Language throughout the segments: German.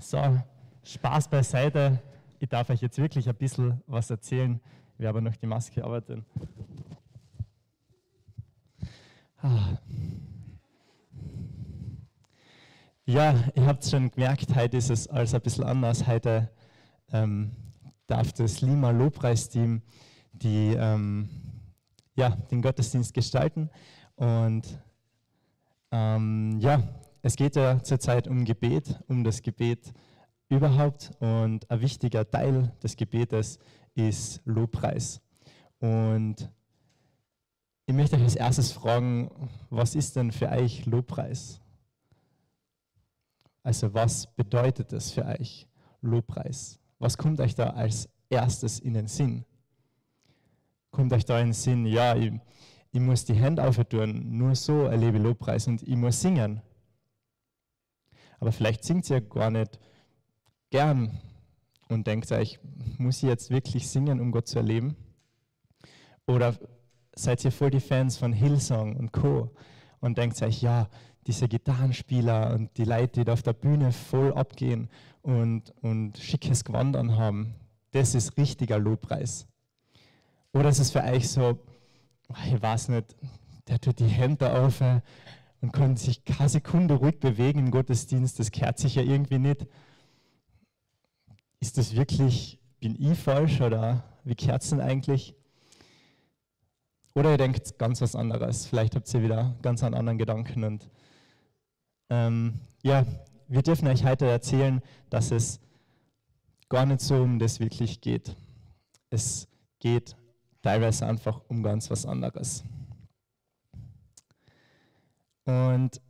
So, Spaß beiseite. Ich darf euch jetzt wirklich ein bisschen was erzählen. Wir haben noch die Maske arbeiten. Ah. Ja, ihr habt schon gemerkt, heute ist es alles ein bisschen anders. Heute ähm, darf das Lima Lobpreisteam die, ähm, ja, den Gottesdienst gestalten. Und ähm, ja, es geht ja zurzeit um Gebet, um das Gebet überhaupt. Und ein wichtiger Teil des Gebetes ist Lobpreis. Und ich möchte euch als erstes fragen, was ist denn für euch Lobpreis? Also was bedeutet das für euch, Lobpreis? Was kommt euch da als erstes in den Sinn? Kommt euch da in den Sinn, ja, ich, ich muss die Hände aufhören, nur so erlebe ich Lobpreis und ich muss singen aber vielleicht singt ihr gar nicht gern und denkt euch, muss ich jetzt wirklich singen, um Gott zu erleben? Oder seid ihr voll die Fans von Hillsong und Co. und denkt euch, ja, diese Gitarrenspieler und die Leute, die da auf der Bühne voll abgehen und, und schickes Gewand anhaben, das ist richtiger Lobpreis. Oder ist es für euch so, ich weiß nicht, der tut die Hände auf, und können sich keine Sekunde ruhig bewegen im Gottesdienst, das kehrt sich ja irgendwie nicht. Ist das wirklich, bin ich falsch oder wie kehrt es denn eigentlich? Oder ihr denkt ganz was anderes, vielleicht habt ihr wieder ganz einen anderen Gedanken. Und ähm, ja, wir dürfen euch heute erzählen, dass es gar nicht so um das wirklich geht. Es geht teilweise einfach um ganz was anderes. Und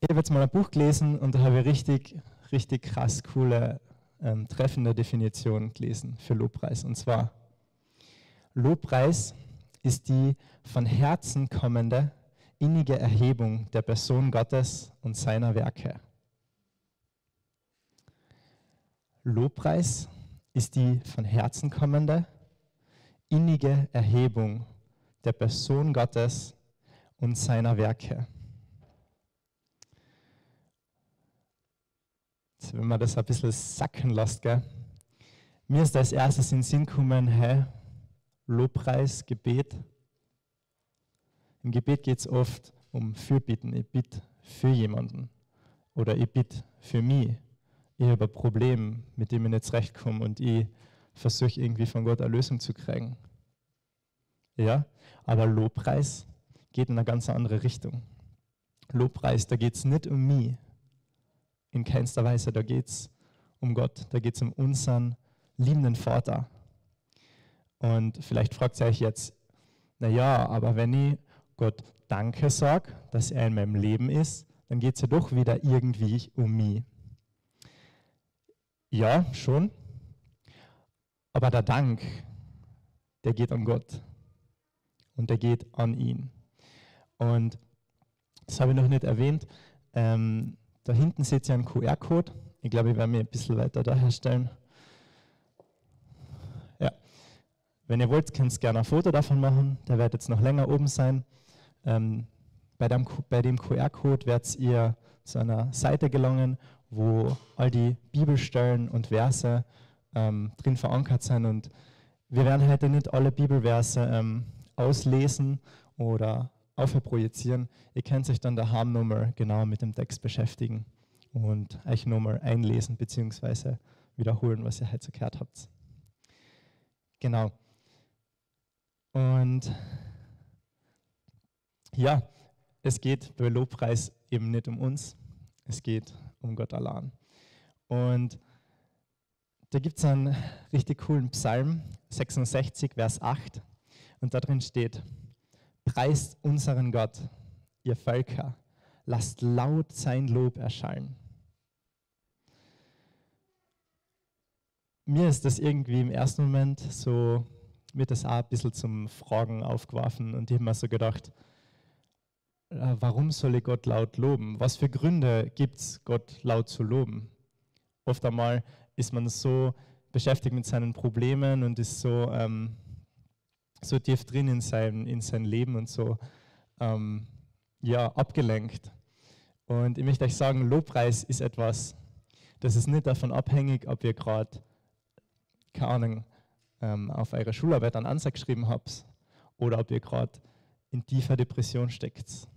ich habe jetzt mal ein Buch gelesen und da habe ich richtig, richtig krass coole, ähm, treffende Definition gelesen für Lobpreis. Und zwar, Lobpreis ist die von Herzen kommende, innige Erhebung der Person Gottes und seiner Werke. Lobpreis ist die von Herzen kommende, innige Erhebung der Person Gottes und seiner Werke. Wenn man das ein bisschen sacken lässt, gell? mir ist als erstes in den Sinn gekommen, hey, Lobpreis, Gebet. Im Gebet geht es oft um Fürbitten. Ich bitte für jemanden oder ich bitte für mich. Ich habe ein Problem, mit dem ich nicht zurechtkomme und ich versuche irgendwie von Gott eine Lösung zu kriegen. Ja, aber Lobpreis geht in eine ganz andere Richtung. Lobpreis, da geht es nicht um mich, in keinster Weise. Da geht es um Gott, da geht es um unseren liebenden Vater. Und vielleicht fragt ihr euch jetzt, naja, aber wenn ich Gott Danke sage, dass er in meinem Leben ist, dann geht es ja doch wieder irgendwie um mich. Ja, schon. Aber der Dank, der geht an Gott. Und der geht an ihn. Und das habe ich noch nicht erwähnt. Ähm, da hinten seht ihr einen QR-Code. Ich glaube, ich werde mir ein bisschen weiter da herstellen. Ja. Wenn ihr wollt, könnt ihr gerne ein Foto davon machen. Der wird jetzt noch länger oben sein. Ähm, bei dem, dem QR-Code werdet ihr zu einer Seite gelangen, wo all die Bibelstellen und Verse ähm, drin verankert sind. Und wir werden heute nicht alle Bibelverse ähm, auslesen oder aufprojizieren. Ihr könnt euch dann daheim nochmal genau mit dem Text beschäftigen und euch nochmal einlesen bzw. wiederholen, was ihr heute gehört habt. Genau. Und ja, es geht bei Lobpreis eben nicht um uns, es geht um Gott allein. Und da gibt es einen richtig coolen Psalm, 66, Vers 8, und da drin steht, Preist unseren Gott, ihr Völker, lasst laut sein Lob erschallen. Mir ist das irgendwie im ersten Moment so, wird das auch ein bisschen zum Fragen aufgeworfen und ich habe mir so gedacht, äh, warum soll ich Gott laut loben? Was für Gründe gibt es, Gott laut zu loben? Oft einmal ist man so beschäftigt mit seinen Problemen und ist so, ähm, so tief drin in sein, in sein Leben und so ähm, ja, abgelenkt. Und ich möchte euch sagen, Lobpreis ist etwas, Das ist nicht davon abhängig, ob ihr gerade, keine Ahnung, ähm, auf eurer Schularbeit einen Ansatz geschrieben habt oder ob ihr gerade in tiefer Depression steckt.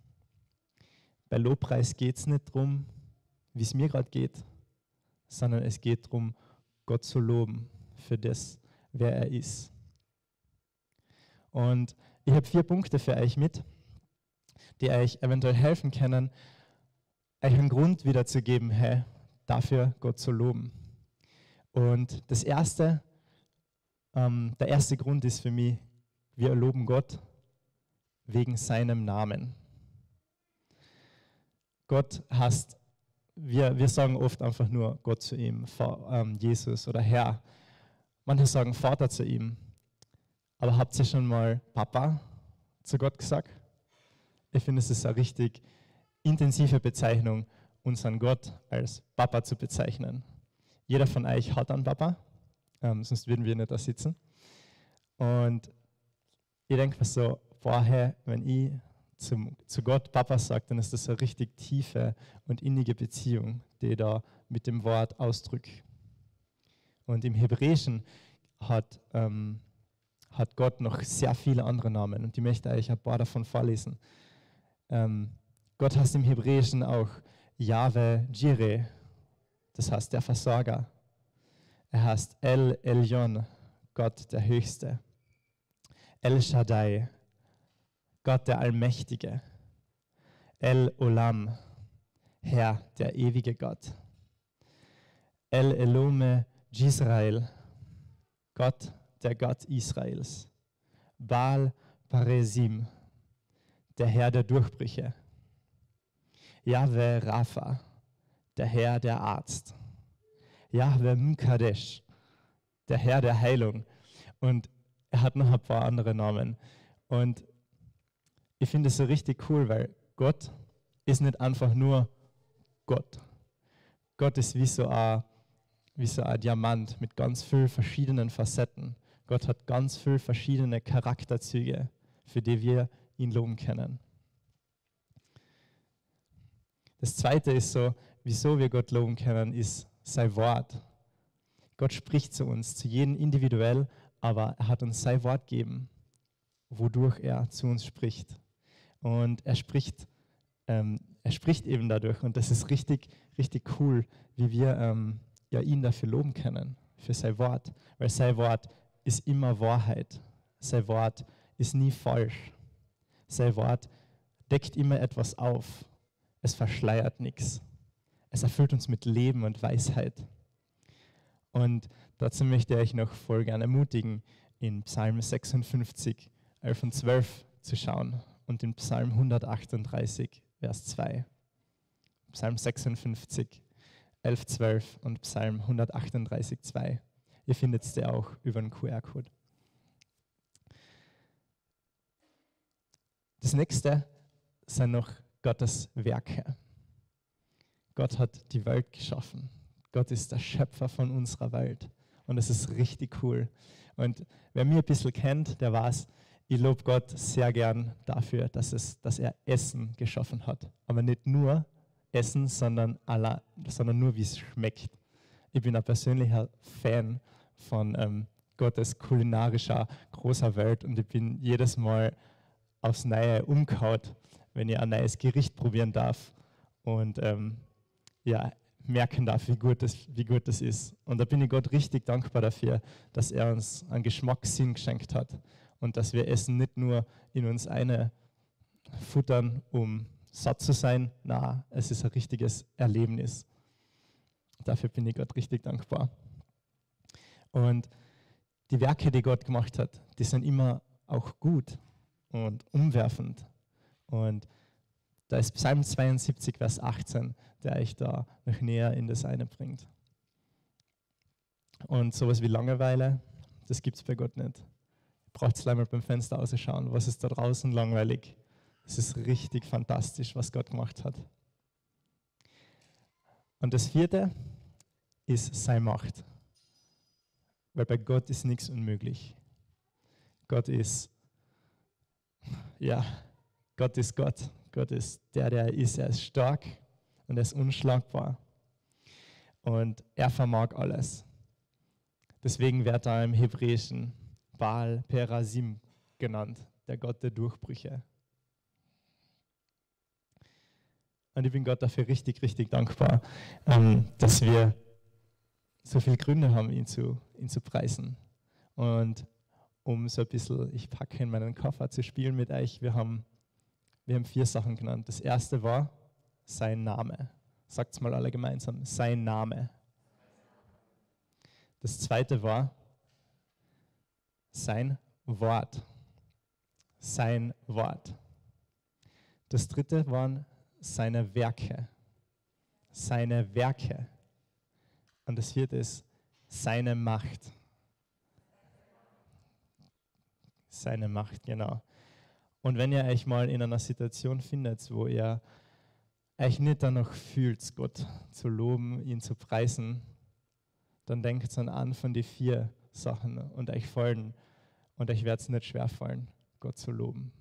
Bei Lobpreis geht es nicht darum, wie es mir gerade geht, sondern es geht darum, Gott zu loben für das, wer er ist. Und ich habe vier Punkte für euch mit, die euch eventuell helfen können, euch einen Grund wiederzugeben, hey, dafür Gott zu loben. Und das erste, ähm, der erste Grund ist für mich, wir loben Gott wegen seinem Namen. Gott heißt, wir, wir sagen oft einfach nur Gott zu ihm, ähm, Jesus oder Herr. Manche sagen Vater zu ihm. Aber habt ihr schon mal Papa zu Gott gesagt? Ich finde, es ist eine richtig intensive Bezeichnung, unseren Gott als Papa zu bezeichnen. Jeder von euch hat einen Papa, ähm, sonst würden wir nicht da sitzen. Und ich denke mir so, vorher, wenn ich zum, zu Gott Papa sage, dann ist das eine richtig tiefe und innige Beziehung, die ich da mit dem Wort ausdrückt. Und im Hebräischen hat ähm, hat Gott noch sehr viele andere Namen und die möchte ich ein paar davon vorlesen. Ähm, Gott heißt im Hebräischen auch Yahweh Jireh, das heißt der Versorger. Er heißt El Elyon, Gott der Höchste. El Shaddai, Gott der Allmächtige. El Olam, Herr, der ewige Gott. El Elome Jisrael, Gott der Gott Israels. Baal Paresim, der Herr der Durchbrüche. Yahweh Rapha, der Herr der Arzt. Yahweh Mkadesh, der Herr der Heilung. Und er hat noch ein paar andere Namen. Und ich finde es so richtig cool, weil Gott ist nicht einfach nur Gott. Gott ist wie so ein, wie so ein Diamant mit ganz vielen verschiedenen Facetten. Gott hat ganz viele verschiedene Charakterzüge, für die wir ihn loben können. Das zweite ist so, wieso wir Gott loben können, ist sein Wort. Gott spricht zu uns, zu jedem individuell, aber er hat uns sein Wort gegeben, wodurch er zu uns spricht. Und er spricht, ähm, er spricht eben dadurch. Und das ist richtig, richtig cool, wie wir ähm, ja, ihn dafür loben können, für sein Wort. Weil sein Wort ist immer Wahrheit. Sein Wort ist nie falsch. Sein Wort deckt immer etwas auf. Es verschleiert nichts. Es erfüllt uns mit Leben und Weisheit. Und dazu möchte ich euch noch voll gerne ermutigen, in Psalm 56, 11 und 12 zu schauen und in Psalm 138, Vers 2. Psalm 56, 11, 12 und Psalm 138, 2. Ihr findet es auch über den QR-Code. Das nächste sind noch Gottes Werke. Gott hat die Welt geschaffen. Gott ist der Schöpfer von unserer Welt. Und das ist richtig cool. Und wer mich ein bisschen kennt, der weiß, ich lobe Gott sehr gern dafür, dass, es, dass er Essen geschaffen hat. Aber nicht nur Essen, sondern, alla, sondern nur, wie es schmeckt. Ich bin ein persönlicher Fan von ähm, Gottes kulinarischer großer Welt und ich bin jedes Mal aufs Neue umkaut, wenn ich ein neues Gericht probieren darf und ähm, ja, merken darf, wie gut, das, wie gut das ist. Und da bin ich Gott richtig dankbar dafür, dass er uns einen Geschmackssinn geschenkt hat und dass wir Essen nicht nur in uns eine futtern, um satt zu sein. Na, es ist ein richtiges Erlebnis. Dafür bin ich Gott richtig dankbar. Und die Werke, die Gott gemacht hat, die sind immer auch gut und umwerfend. Und da ist Psalm 72, Vers 18, der euch da noch näher in das eine bringt. Und sowas wie Langeweile, das gibt es bei Gott nicht. Ihr braucht es einmal beim Fenster ausschauen. Was ist da draußen langweilig? Es ist richtig fantastisch, was Gott gemacht hat. Und das vierte ist seine Macht. Weil bei Gott ist nichts unmöglich. Gott ist, ja, Gott ist Gott. Gott ist der, der ist. Er ist stark und er ist unschlagbar. Und er vermag alles. Deswegen wird er im Hebräischen Baal Perasim genannt, der Gott der Durchbrüche. Und ich bin Gott dafür richtig, richtig dankbar, ähm, dass wir so viele Gründe haben, ihn zu, ihn zu preisen. Und um so ein bisschen, ich packe in meinen Koffer zu spielen mit euch, wir haben, wir haben vier Sachen genannt. Das erste war sein Name. Sagt es mal alle gemeinsam, sein Name. Das zweite war sein Wort. Sein Wort. Das dritte waren seine Werke. Seine Werke. Und das vierte ist seine Macht. Seine Macht, genau. Und wenn ihr euch mal in einer Situation findet, wo ihr euch nicht danach fühlt, Gott zu loben, ihn zu preisen, dann denkt an an von den vier Sachen und euch fallen und euch wird es nicht schwer fallen, Gott zu loben.